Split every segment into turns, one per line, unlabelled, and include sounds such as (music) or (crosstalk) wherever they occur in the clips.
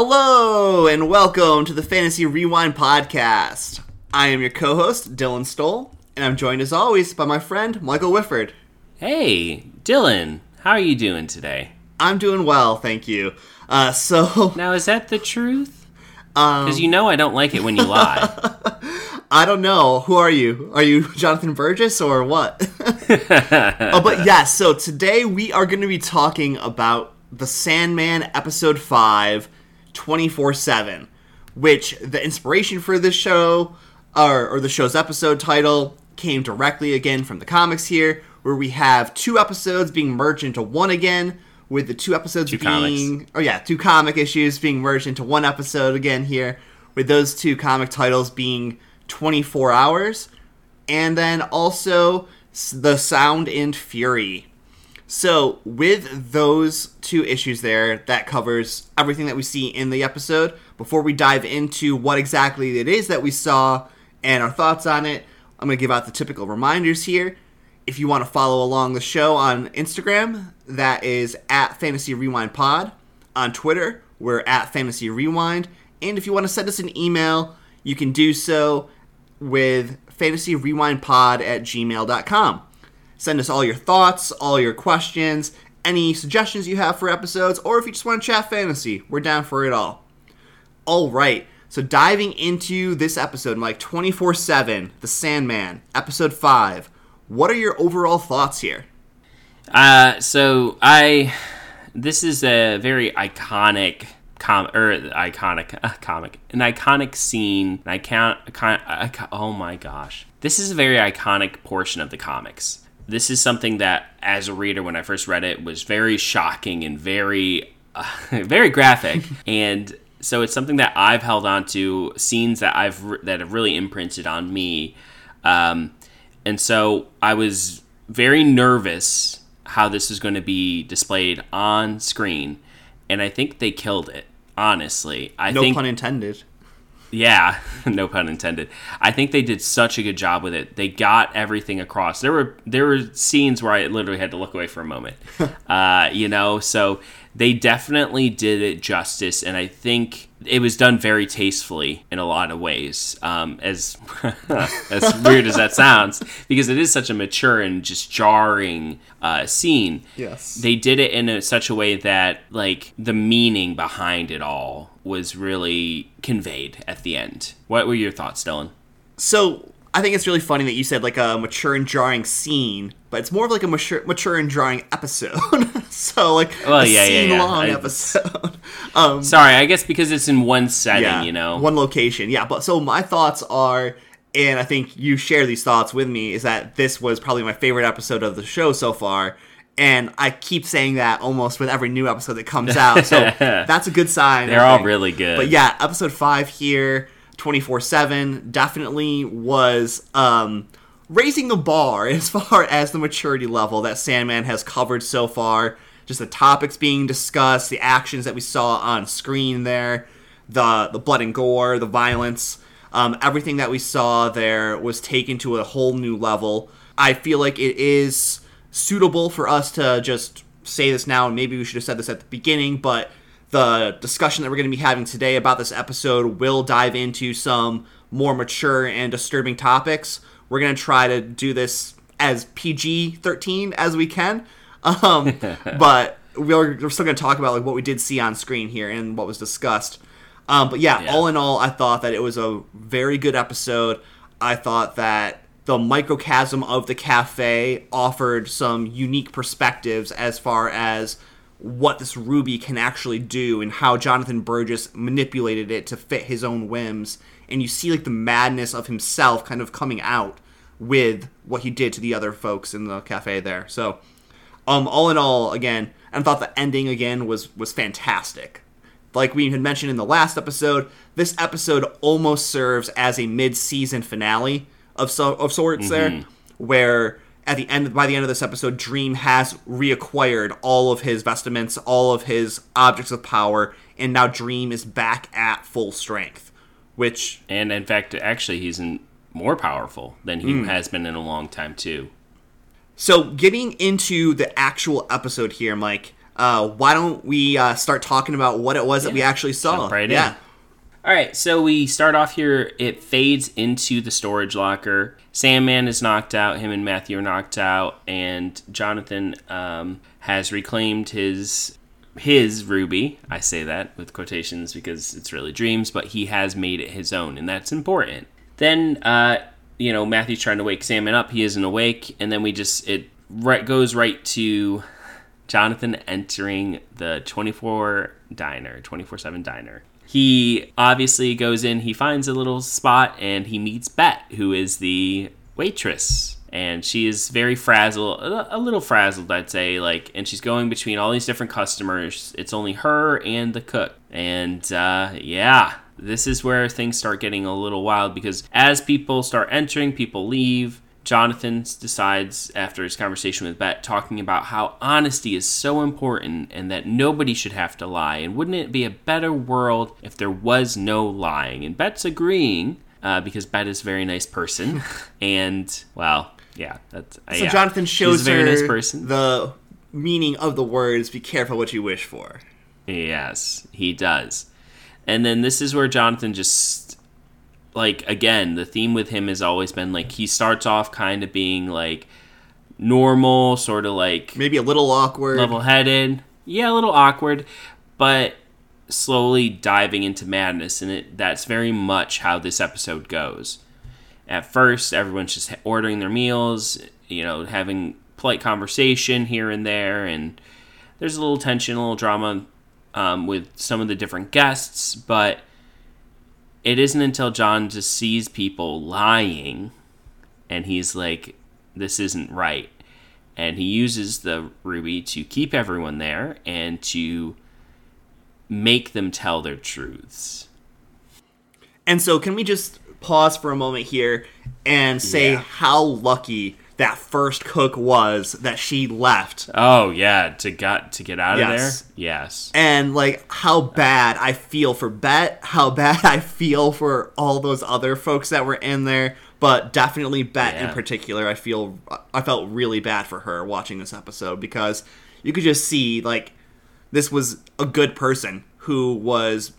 Hello, and welcome to the Fantasy Rewind podcast. I am your co host, Dylan Stoll, and I'm joined as always by my friend, Michael Whifford.
Hey, Dylan, how are you doing today?
I'm doing well, thank you. Uh, so, (laughs)
Now, is that the truth? Because you know I don't like it when you (laughs) lie.
I don't know. Who are you? Are you (laughs) Jonathan Burgess or what? oh, but yes, so today we are going to be talking about The Sandman Episode 5 24 7, which the inspiration for this show, or, or the show's episode title, came directly again from the comics here, where we have two episodes being merged into one again, with the two episodes
Two
being.
comics.
Oh, yeah, two comic issues being merged into one episode again here, with those two comic titles being 24 hours and then also the sound and fury so with those two issues there that covers everything that we see in the episode. Before we dive into what exactly it is that we saw and our thoughts on it i'm going to give out the typical reminders here. If you want to follow along the show on instagram that is at fantasy rewind pod. On twitter we're at fantasy rewind. And if you want to send us an email you can do so with fantasyrewindpod at gmail.com. Send us all your thoughts, all your questions, any suggestions you have for episodes, or if you just want to chat fantasy, we're down for it all. All right, so diving into this episode, like 24 7, The Sandman, episode 5, what are your overall thoughts here?
Uh, so I, this is a very iconic com or iconic uh, (laughs) comic, an iconic scene. An icon, icon, icon, oh my gosh, this is a very iconic portion of the comics. This is something that, as a reader, when I first read it, was very shocking and very, uh, (laughs) very graphic, (laughs) and so it's something that I've held on to. Scenes that I've re- that have really imprinted on me. Um, and so I was very nervous how this was going to be displayed on screen, and I think they killed it. Honestly, I
No
think
pun intended.
Yeah, (laughs) no pun intended. I think they did such a good job with it. They got everything across. There were there were scenes where I literally had to look away for a moment. (laughs) uh, you know, so they definitely did it justice, and I think it was done very tastefully in a lot of ways. Um, as (laughs) as weird as that sounds, because it is such a mature and just jarring uh, scene
Yes.
they did it in a, such a way that like the meaning behind it all was really conveyed at the end. What were your thoughts, Dylan?
So I think it's really funny that you said like a mature and jarring scene, but it's more of like a mature, mature and jarring episode. (laughs) so like
Well,
a
yeah, yeah,
scene
yeah.
long
I-
episode. (laughs) um,
Sorry, I guess because it's in one setting,
yeah,
you know.
one location. Yeah, but so my thoughts are, and I think you share these thoughts with me, is that this was probably my favorite episode of the show so far. And I keep saying that almost with every new episode that comes out. So (laughs) that's a good sign.
They're all really good.
But yeah, episode five here, 24 7, definitely was um, raising the bar (laughs) as far as the maturity level that Sandman has covered so far. Just the topics being discussed, the actions that we saw on screen there, the, the blood and gore, the violence, um, everything that we saw there was taken to a whole new level. I feel like it is suitable for us to just say this now, and maybe we should have said this at the beginning, but the discussion that we're going to be having today about this episode will dive into some more mature and disturbing topics. We're going to try to do this as PG 13 as we can. Um, (laughs) but we're, we're still going to talk about like what we did see on screen here and what was discussed. Um, but yeah,
Yeah.
all in all, I thought that it was a very good episode. I thought that the microcosm of the cafe offered some unique perspectives as far as what this ruby can actually do and how Jonathan Burgess manipulated it to fit his own whims. And you see like the madness of himself kind of coming out with what he did to the other folks in the cafe there. So, um, all in all, again, I thought the ending again was was fantastic. Like we had mentioned in the last episode, this episode almost serves as a mid-season finale of so of sorts there, where at the end by the end of this episode, Dream has reacquired all of his vestments, all of his objects of power, and now Dream is back at full strength. Which
And in fact, actually, he's in more powerful than he
Hmm.
has been in a long time too.
So, getting into the actual episode here, Mike, uh, why don't we uh, start talking about what it was that we actually saw?
Right in. All right, so we start off here. It fades into the storage locker. Sandman is knocked out. Him and Matthew are knocked out, and Jonathan um, has reclaimed his his ruby. I say that with quotations because it's really dreams, but he has made it his own, and that's important. Then, uh, you know, Matthew's trying to wake Sandman up. He isn't awake, and then we just it right goes right to Jonathan entering the 24 diner, 24 7 diner. He obviously goes in, he finds a little spot, and he meets Bette, who is the waitress. And she is very frazzled, a little frazzled, I'd say. Like, and she's going between all these different customers. It's only her and the cook. And uh, yeah, this is where things start getting a little wild because as people start entering, people leave. Jonathan decides after his conversation with Bette, talking about how honesty is so important and that nobody should have to lie. And wouldn't it be a better world if there was no lying? And Bette's agreeing uh, because Bette is a very nice person. (laughs) and, well, yeah, that's. Uh,
So
yeah.
Jonathan
She's
shows
a very
her
nice person.
the meaning of the words "Be careful what you wish for."
Yes, he does. And then this is where Jonathan just like again, the theme with him has always been like he starts off kind of being like normal, sort of like
Maybe a little awkward.
level-headed. Yeah, a little awkward, but slowly diving into madness and it that's very much how this episode goes. At first, everyone's just ordering their meals, you know, having polite conversation here and there and there's a little tension, a little drama um, with some of the different guests, but it isn't until John just sees people lying and he's like, this isn't right. And he uses the ruby to keep everyone there and to make them tell their truths.
And so, can we just pause for a moment here and say
Yeah.
how lucky that first cook was that she left?
Oh yeah, to got to get out
Yes.
of there. Yes.
And like how bad I feel for Bette, how (laughs) bad I feel for all those other folks that were in there, but definitely Bette in particular. I feel I felt really bad for her watching this episode because you could just see like this was a good person who was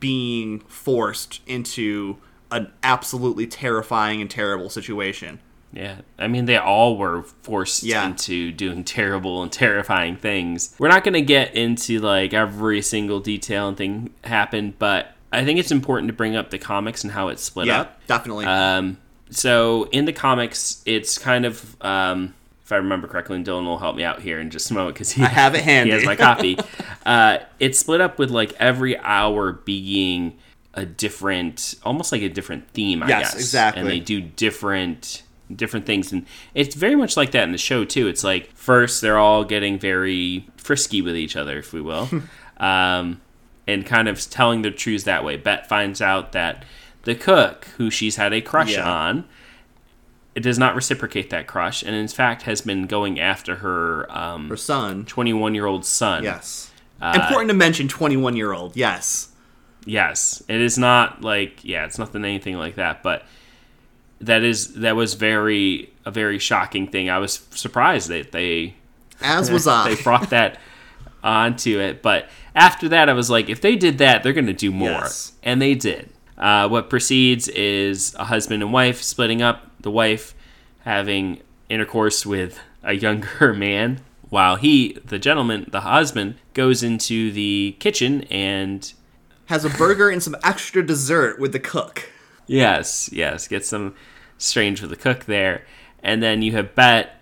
being forced into an absolutely terrifying and terrible situation.
Yeah, I mean they all were forced
Yeah.
into doing terrible and terrifying things. We're not going to get into like every single detail and thing happened, but I think it's important to bring up the comics and how it's split
Yeah,
up.
definitely.
Um, so in the comics, it's kind of um, if I remember correctly, and Dylan will help me out here in just a moment because he
I have it handy. (laughs)
he has my copy. uh, it's split up with like every hour being a different, almost like a different theme. I
Yes,
guess.
exactly.
And they do different different things and it's very much like that in the show too it's like first they're all getting very frisky with each other if we will (laughs) um, and kind of telling their truths that way Bette finds out that the cook who she's had a crush
Yeah.
on it does not reciprocate that crush and in fact has been going after her um,
her son.
21 year old son
Yes.
Uh,
Important to mention 21 year old. Yes.
Yes, it is not like yeah, it's nothing anything like that, but that is that was very a very shocking thing. I was surprised that they
As (laughs) was I.
they brought that onto it, but after that, I was like, if they did that, they're going to do more,
Yes.
and they did. Uh, what proceeds is a husband and wife splitting up. The wife having intercourse with a younger (laughs) man, while he, the gentleman, the husband, goes into the kitchen and
Has a burger and some extra dessert with the cook.
Yes, yes. Get some strange with the cook there. And then you have Bet,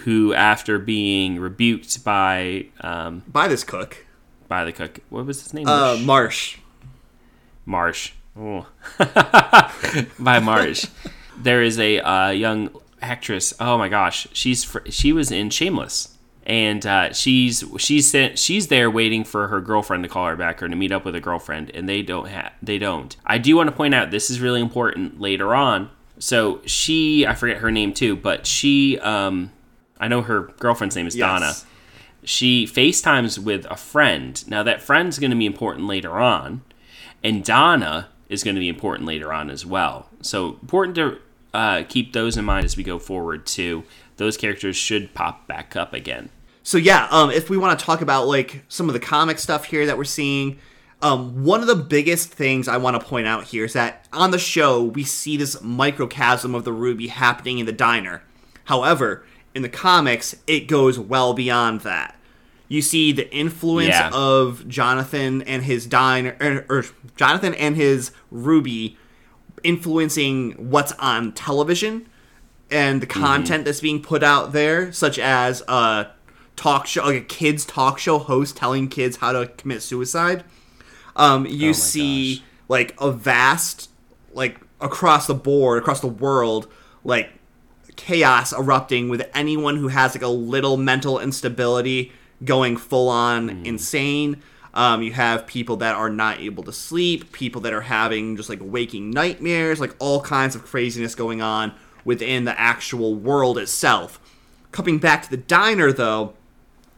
who, after being rebuked by um,
By this cook.
by the cook, what was his name?
Uh, Marsh.
Marsh. Oh. (laughs) by Marsh. there is a uh, young actress. Oh my gosh, she's fr- she was in Shameless, and uh, she's she's sent, she's there waiting for her girlfriend to call her back or to meet up with a girlfriend, and they don't have they don't. I do want to point out this is really important later on. So she, I forget her name too, but she, um, I know her girlfriend's name is
Yes.
Donna she FaceTimes with a friend. Now that friend's going to be important later on, and Donna is going to be important later on as well. So important to uh, keep those in mind as we go forward too. Those characters should pop back up again.
so yeah, um, if we want to talk about like some of the comic stuff here that we're seeing, um, one of the biggest things I want to point out here is that on the show we see this microcosm of the Ruby happening in the diner. However, in the comics, it goes well beyond that. You see the influence
Yeah.
of Jonathan and his diner, or, or Jonathan and his Ruby influencing what's on television and the mm-hmm. content that's being put out there, such as a talk show, like a kids talk show host telling kids how to commit suicide. Um, you
my
see
gosh.
like a vast, like across the board, across the world, like chaos erupting with anyone who has like a little mental instability going full on
Hmm.
insane. Um, you have people that are not able to sleep, people that are having just like waking nightmares, like all kinds of craziness going on within the actual world itself. Coming back to the diner, though,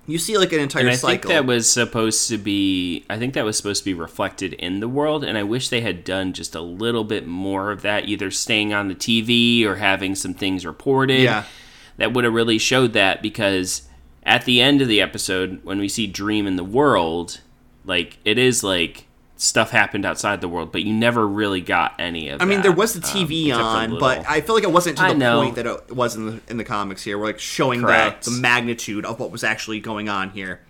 you see like an entire
And I
cycle.
think that was supposed to be. I think that was supposed to be reflected in the world, and I wish they had done just a little bit more of that, either staying on the TV or having some things reported.
Yeah.
that would have really showed that because at the end of the episode, when we see Dream in the world, like it is like stuff happened outside the world, but you never really got any of.
I mean, there was the
um,
TV
for
on, but I feel like it wasn't to
I
the
know.
point that it was in the in the comics here. We're like showing the, the magnitude of what was actually going on here.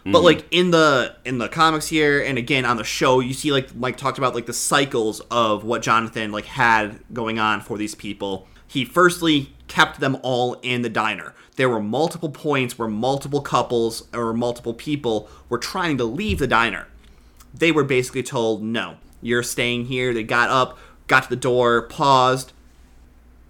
Mm-hmm.
But like in the in the comics here, and again on the show, you see like Mike talked about like the cycles of what Jonathan like had going on for these people. He firstly kept them all in the diner. There were multiple points where multiple couples or multiple people were trying to leave the diner they were basically told no you're staying here. They got up got to the door paused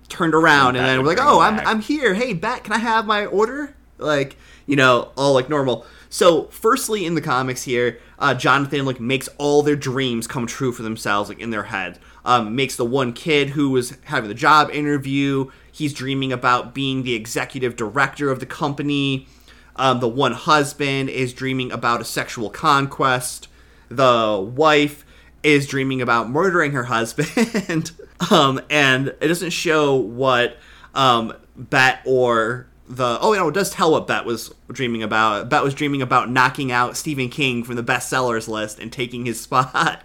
turned around and
Bette
then we're like oh I'm. I'm here. Hey Bette can i have my order? Like you know all like normal. So firstly in the comics here uh, jonathan like makes all their dreams come true for themselves like in their head. Um, makes the one kid who was having the job interview. He's dreaming about being the executive director of the company. Um, the one husband is dreaming about a sexual conquest the wife is dreaming about murdering her husband. (laughs) Um, and it doesn't show what um, Bette or the oh no it does tell what Bette was dreaming about. Bette was dreaming about knocking out stephen king from the bestsellers list and taking his (laughs) spot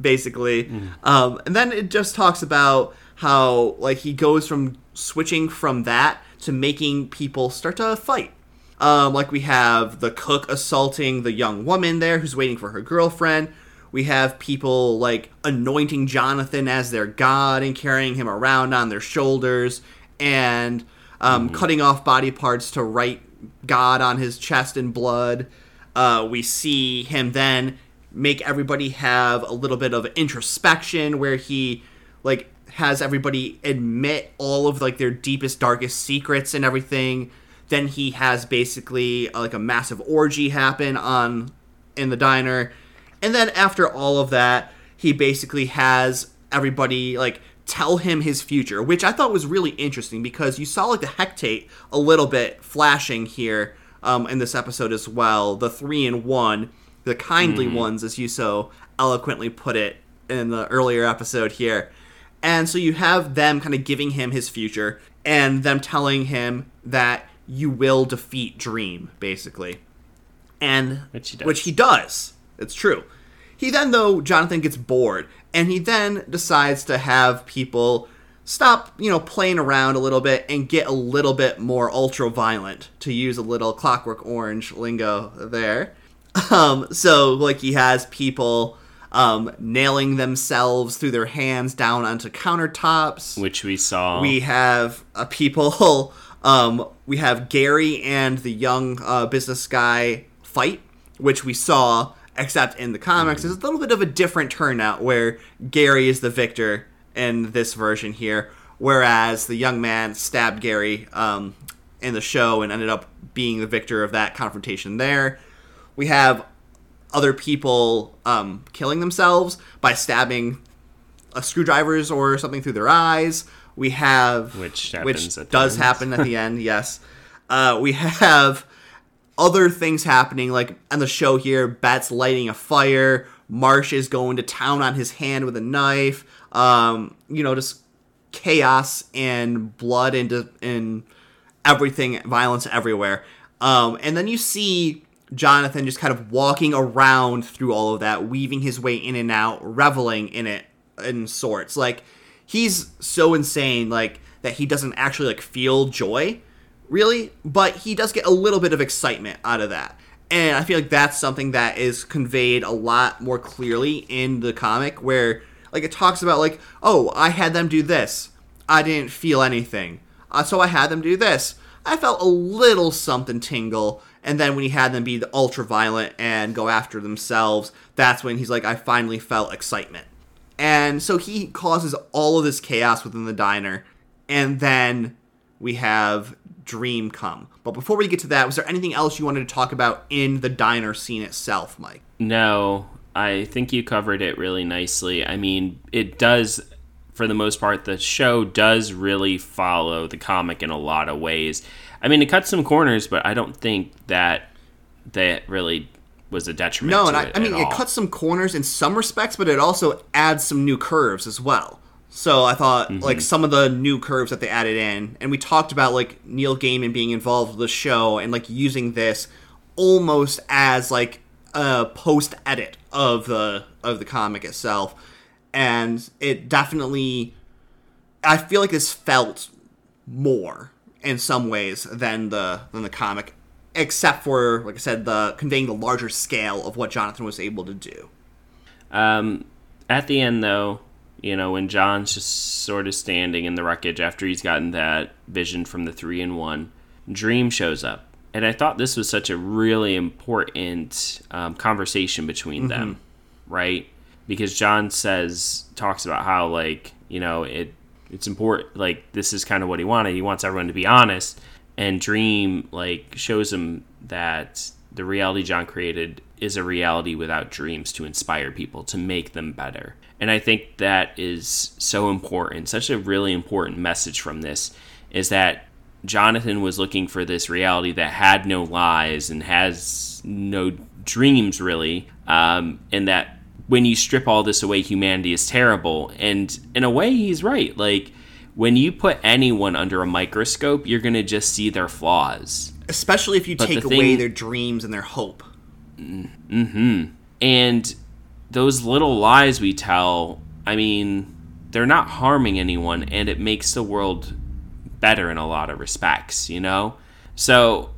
basically. Um, and then it just talks about how like he goes from switching from that to making people start to fight um, like we have the cook assaulting the young woman there who's waiting for her girlfriend. We have people like anointing Jonathan as their god and carrying him around on their shoulders and um, cutting off body parts to write God on his chest in blood. Uh, we see him then make everybody have a little bit of introspection where he like has everybody admit all of like their deepest darkest secrets and everything then he has basically uh, like a massive orgy happen on in the diner. And then after all of that he basically has everybody like tell him his future which i thought was really interesting because you saw like the Hecate a little bit flashing here um, in this episode as well. The three in one the kindly ones as you so eloquently put it in the earlier episode here. And so you have them kind of giving him his future and them telling him that you will defeat Dream, basically. And
Which he does.
which he does. It's true. He then though Jonathan gets bored and he then decides to have people stop, you know, playing around a little bit and get a little bit more ultra violent to use a little clockwork orange lingo there. (laughs) Um so like he has people um, nailing themselves through their hands down onto countertops.
which we saw.
We have uh, people. (laughs) Um, we have Gary and the young uh, business guy fight, which we saw, except in the comics, there's a little bit of a different turnout where Gary is the victor in this version here, whereas the young man stabbed Gary um, in the show and ended up being the victor of that confrontation there. We have other people um, killing themselves by stabbing uh, screwdrivers or something through their eyes. We have
Which
which
at
does happen at the (laughs) end. Yes, uh, we have other things happening like on the show here. Bette's lighting a fire. Marsh is going to town on his hand with a knife. Um, you know, just chaos and blood and and everything, violence everywhere. Um, and then you see Jonathan just kind of walking around through all of that, weaving his way in and out, reveling in it in sorts. Like he's so insane, like that he doesn't actually like feel joy, really, but he does get a little bit of excitement out of that. And I feel like that's something that is conveyed a lot more clearly in the comic where like it talks about like, oh, I had them do this. I didn't feel anything. Uh, so I had them do this. I felt a little something tingle. And then when he had them be the ultra violent and go after themselves, that's when he's like, I finally felt excitement. And so he causes all of this chaos within the diner. And then we have Dream come. But before we get to that, was there anything else you wanted to talk about in the diner scene itself, Mike?
No, I think you covered it really nicely. I mean, it does, for the most part, the show does really follow the comic in a lot of ways. I mean, it cuts some corners, but I don't think that that really was a detriment.
No, and
I,
I, mean, it
all.
cuts some corners in some respects, but it also adds some new curves as well. So I thought mm-hmm. like some of the new curves that they added in, and we talked about like Neil Gaiman being involved with the show and like using this almost as like a post edit of the of the comic itself, and it definitely, I feel like this felt more in some ways than the than the comic, except for like I said, the conveying the larger scale of what Jonathan was able to do.
Um, at the end, though, you know, when John's just sort of standing in the wreckage after he's gotten that vision from the three in one, Dream shows up. And I thought this was such a really important um, conversation between mm-hmm. them, right? Because John says, talks about how, like, you know, it it's important, like, this is kind of what he wanted. He wants everyone to be honest. And Dream, like, shows him that the reality John created is a reality without dreams to inspire people, to make them better. And I think that is so important, such a really important message from this is that Jonathan was looking for this reality that had no lies and has no dreams, really. Um, and that when you strip all this away, humanity is terrible. And in a way, he's right. Like, when you put anyone under a microscope, you're going to just see their flaws.
Especially if you but take the away their dreams and their hope.
Mm hmm. And those little lies we tell, I mean, they're not harming anyone and it makes the world better in a lot of respects, you know? So,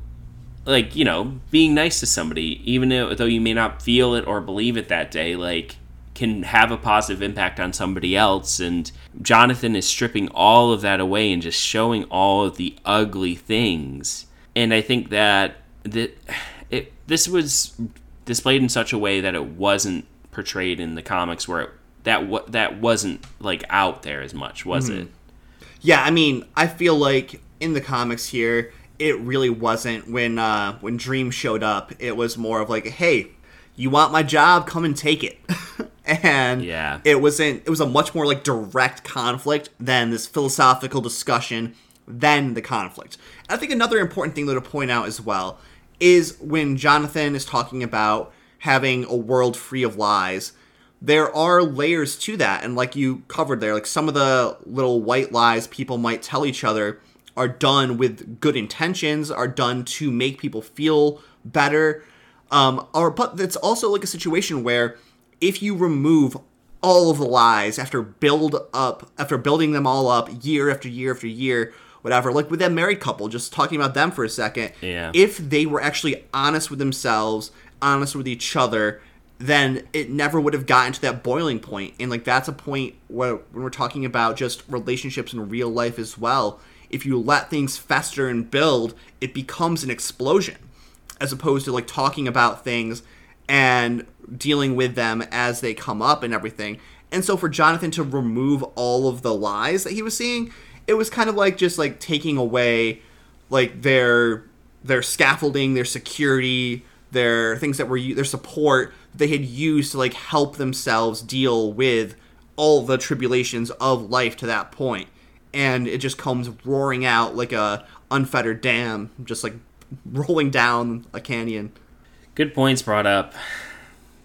like, you know, being nice to somebody, even though you may not feel it or believe it that day, like, can have a positive impact on somebody else. And Jonathan is stripping all of that away and just showing all of the ugly things. And I think that that it this was displayed in such a way that it wasn't portrayed in the comics where it, that what that wasn't like out there as much, was mm-hmm. it?
Yeah, I mean, I feel like in the comics here, it really wasn't when uh, when Dream showed up. It was more of like, hey, you want my job? Come and take it. (laughs) and
yeah,
it wasn't. It was a much more like direct conflict than this philosophical discussion than the conflict. I think another important thing though to point out as well is when Jonathan is talking about having a world free of lies there are layers to that and like you covered there like some of the little white lies people might tell each other are done with good intentions are done to make people feel better um or but it's also like a situation where if you remove all of the lies after build up after building them all up year after year after year whatever like with that married couple just talking about them for a second
yeah
if they were actually honest with themselves honest with each other, then it never would have gotten to that boiling point. And like that's a point where when we're talking about just relationships in real life as well. If you let things fester and build, it becomes an explosion, as opposed to like talking about things and dealing with them as they come up and everything. And so for Jonathan to remove all of the lies that he was seeing, it was kind of like just like taking away like their their scaffolding, their security, their things that were their support they had used to like help themselves deal with all the tribulations of life to that point and it just comes roaring out like a unfettered dam just like (laughs) rolling down a canyon
good points brought up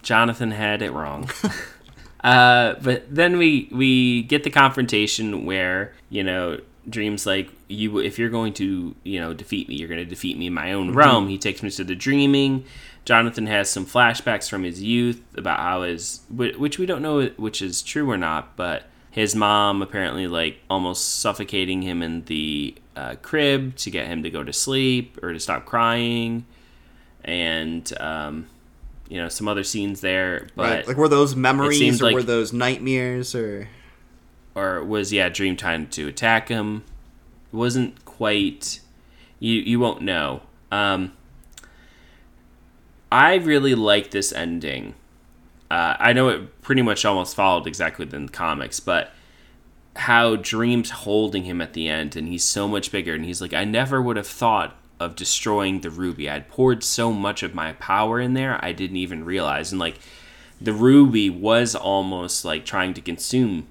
jonathan had it wrong (laughs) uh, but then we we get the confrontation where you know Dream's like, you if you're going to, you know, defeat me, you're going to defeat me in my own realm. He takes me to the dreaming. Jonathan has some flashbacks from his youth about how his, which we don't know which is true or not, but his mom apparently like almost suffocating him in the uh, crib to get him to go to sleep or to stop crying, and um, you know some other scenes there. But
right. Like were those memories or
like-
were those nightmares or
or was yeah dream time to attack him it wasn't quite you you won't know um i really like this ending uh, i know it pretty much almost followed exactly the comics but how dreams holding him at the end and he's so much bigger and he's like i never would have thought of destroying the ruby i'd poured so much of my power in there i didn't even realize and like the ruby was almost like trying to consume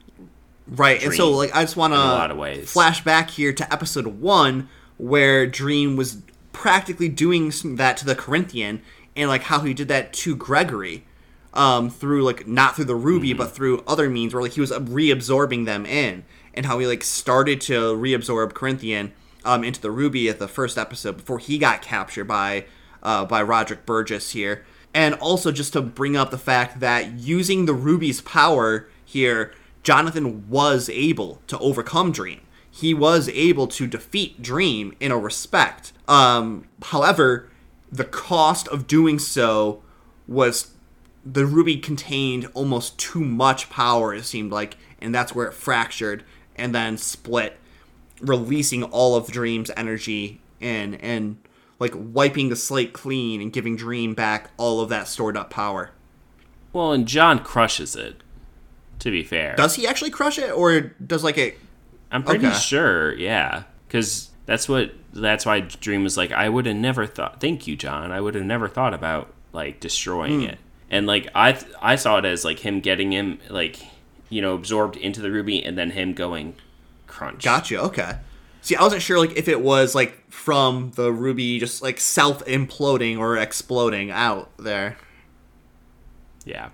Right, and so like I just want to
in a lot of ways.
flash back here to episode one where Dream was practically doing some, that to the Corinthian, and like how he did that to Gregory, um, through like not through the ruby
Mm-hmm.
but through other means, where like he was reabsorbing them in, and how he like started to reabsorb Corinthian um, into the ruby at the first episode before he got captured by uh, by Roderick Burgess here, and also just to bring up the fact that using the ruby's power here. Jonathan was able to overcome Dream. He was able to defeat Dream in a respect. Um, however, the cost of doing so was the ruby contained almost too much power, it seemed like, and that's where it fractured and then split, releasing all of Dream's energy and and like wiping the slate clean and giving Dream back all of that stored up power.
Well, and John crushes it. To be fair,
Does he actually crush it, or does like it?
I'm pretty
okay.
sure. Yeah, because that's what that's why Dream was like. I would have never thought. Thank you, John. I would have never thought about like destroying
Hmm.
it. And like I th- I saw it as like him getting him like you know absorbed into the ruby and then him going crunch.
Gotcha. Okay. See, I wasn't sure like if it was like from the ruby just like self imploding or exploding out there.
Yeah.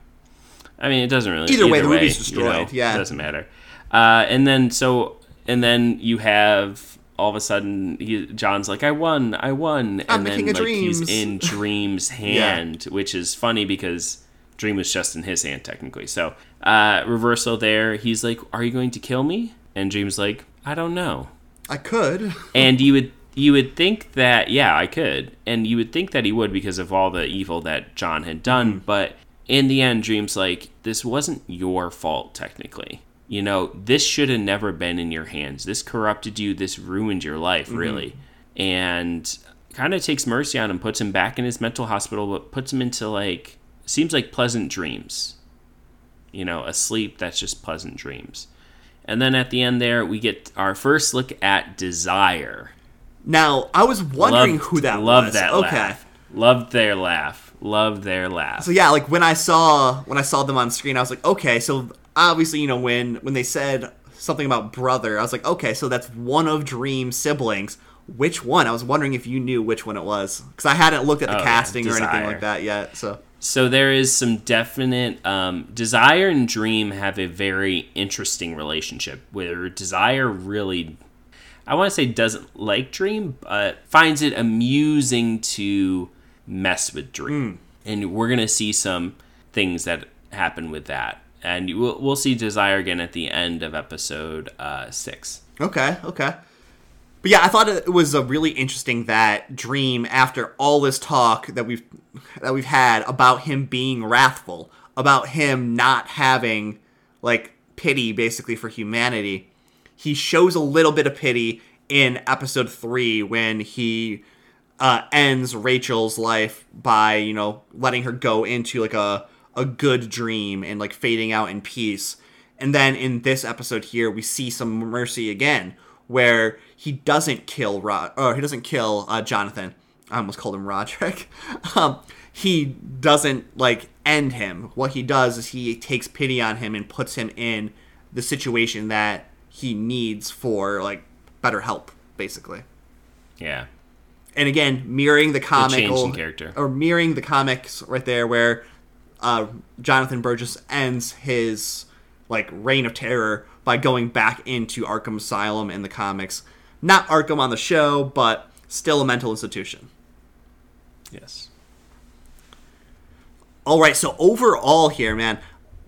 I mean, it doesn't really.
Either way, the movie's destroyed, yeah.
it doesn't matter. Uh, and then so, and then you have all of a sudden, he, John's like, "I won, I won,"
I'm
and
the
then
king of
like he's
dreams.
in (laughs) Dream's hand, which is funny because Dream was just in his hand technically. So uh, reversal there. He's like, "Are you going to kill me?" And Dream's like, "I don't know."
I could.
and you would (laughs) you would think that yeah i could. And you would think that he would because of all the evil that john had done. Mm-hmm. But in the end dreams like this wasn't your fault technically. You know this should have never been in your hands. This corrupted you. This ruined your life mm-hmm. really. And kind of takes mercy on him puts him back in his mental hospital but puts him into like seems like pleasant dreams. You know a sleep that's just pleasant dreams and then at the end there we get our first look at desire
Now, I was wondering
Loved-
who that
loved
was.
that
okay.
laugh. Loved their laugh. Loved their laugh.
So yeah, like when I saw when I saw them on screen, I was like, okay, so obviously, you know, when when they said something about brother, I was like, okay, so that's one of Dream's siblings. Which one? I was wondering if you knew which one it was because I hadn't looked at the
Oh, yeah,
casting or anything like that yet. So
So there is some definite um, desire and dream have a very interesting relationship where desire really I want to say doesn't like dream but finds it amusing to mess with dream. And we're going to see some things that happen with that. And we'll, we'll see desire again at the end of episode uh, 6.
Okay, okay. But yeah, I thought it was a really interesting that Dream, after all this talk that we've that we've had about him being wrathful, about him not having like pity basically for humanity, he shows a little bit of pity in episode three when he uh, ends Rachel's life by you know letting her go into like a a good dream and like fading out in peace. And then in this episode here, we see some mercy again, where he doesn't kill Rod, or he doesn't kill uh, Jonathan. I almost called him Roderick. (laughs) um, he doesn't like end him. What he does is he takes pity on him and puts him in the situation that he needs for like better help, basically
Yeah.
and again mirroring the
character.
or mirroring the comics right there where uh, Jonathan Burgess ends his like reign of terror by going back into Arkham Asylum in the comics. Not Arkham on the show, but still a mental institution.
Yes.
All right, so overall here, man,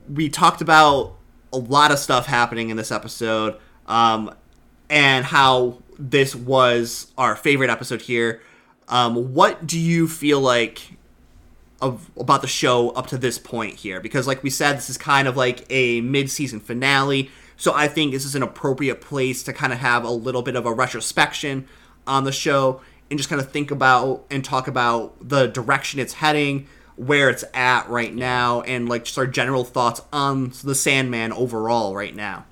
we talked about a lot of stuff happening in this episode, um, and how this was our favorite episode here. Um, what do you feel like of about the show up to this point here? Because, like we said, this is kind of like a mid-season finale, so I think this is an appropriate place to kind of have a little bit of a retrospection on the show and just kind of think about and talk about the direction it's heading where it's at right now and like just our general thoughts on the Sandman overall right now.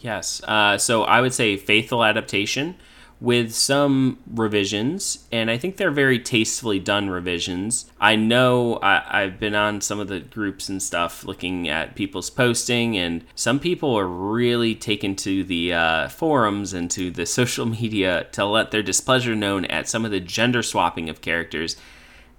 Yes. Uh, so I would say faithful adaptation with some revisions, and I think they're very tastefully done revisions. I know I, have been on some of the groups and stuff looking at people's posting, and some people are really taken to the uh, forums and to the (laughs) social media to let their displeasure known at some of the gender swapping of characters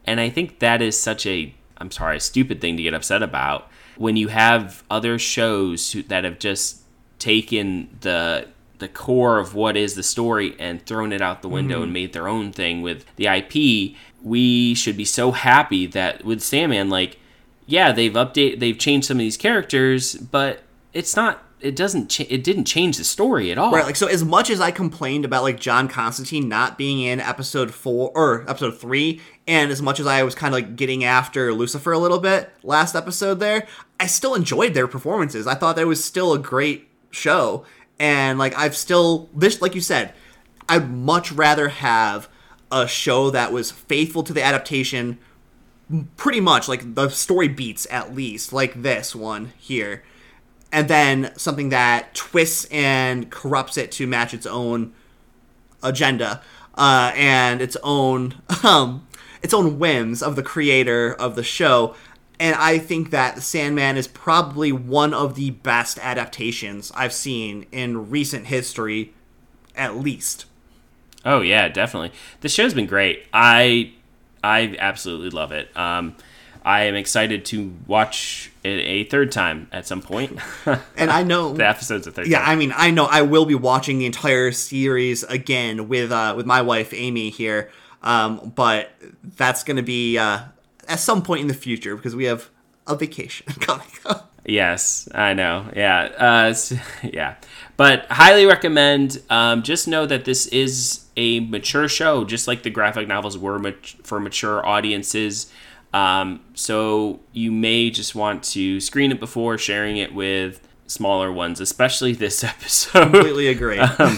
and I think that is such a, I'm sorry, a stupid thing to get upset about. When you have other shows that have just taken the the core of what is the story and thrown it out the window mm-hmm. and made their own thing with the IP, we should be so happy that with Sandman, like, yeah, they've updated, they've changed some of these characters, but it's not it doesn't cha- it didn't change the story at all.
Right, like so as much as I complained about like John Constantine not being in episode 4 or episode 3 and as much as I was kind of like getting after Lucifer a little bit last episode there, I still enjoyed their performances. I thought that was still a great show and like I've still this like you said, I'd much rather have a show that was faithful to the adaptation pretty much like the story beats at least like this one here and then something that twists and corrupts it to match its own agenda uh, and its own (laughs) um, its own whims of the creator of the show. And I think that Sandman is probably one of the best adaptations I've seen in recent history, at least.
Oh yeah, definitely. The show's been great. I I absolutely love it. Um, I am excited to watch it a third time at some point. (laughs)
and I know
the episode's a third.
Yeah,
time.
I mean, I know I will be watching the entire series again with uh, with my wife Amy here. Um, but that's going to be uh, at some point in the future because we have a vacation (laughs) coming up.
Yes, I know. Yeah, uh, (laughs) yeah. But highly recommend. Um, just know that this is a mature show, just like the graphic novels were mat- for mature audiences. Um, so you may just want to screen it before sharing it with smaller ones, especially this (laughs) episode.
Completely agree. um,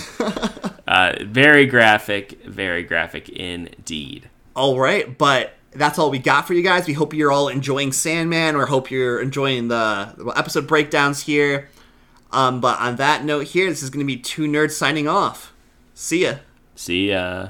uh, very graphic, very graphic indeed.
All right, but that's all we got for you guys. We hope you're all enjoying Sandman, or hope you're enjoying the, episode breakdowns here. Um, but on that note, here, this is going to be two nerds signing off. See ya.
See ya.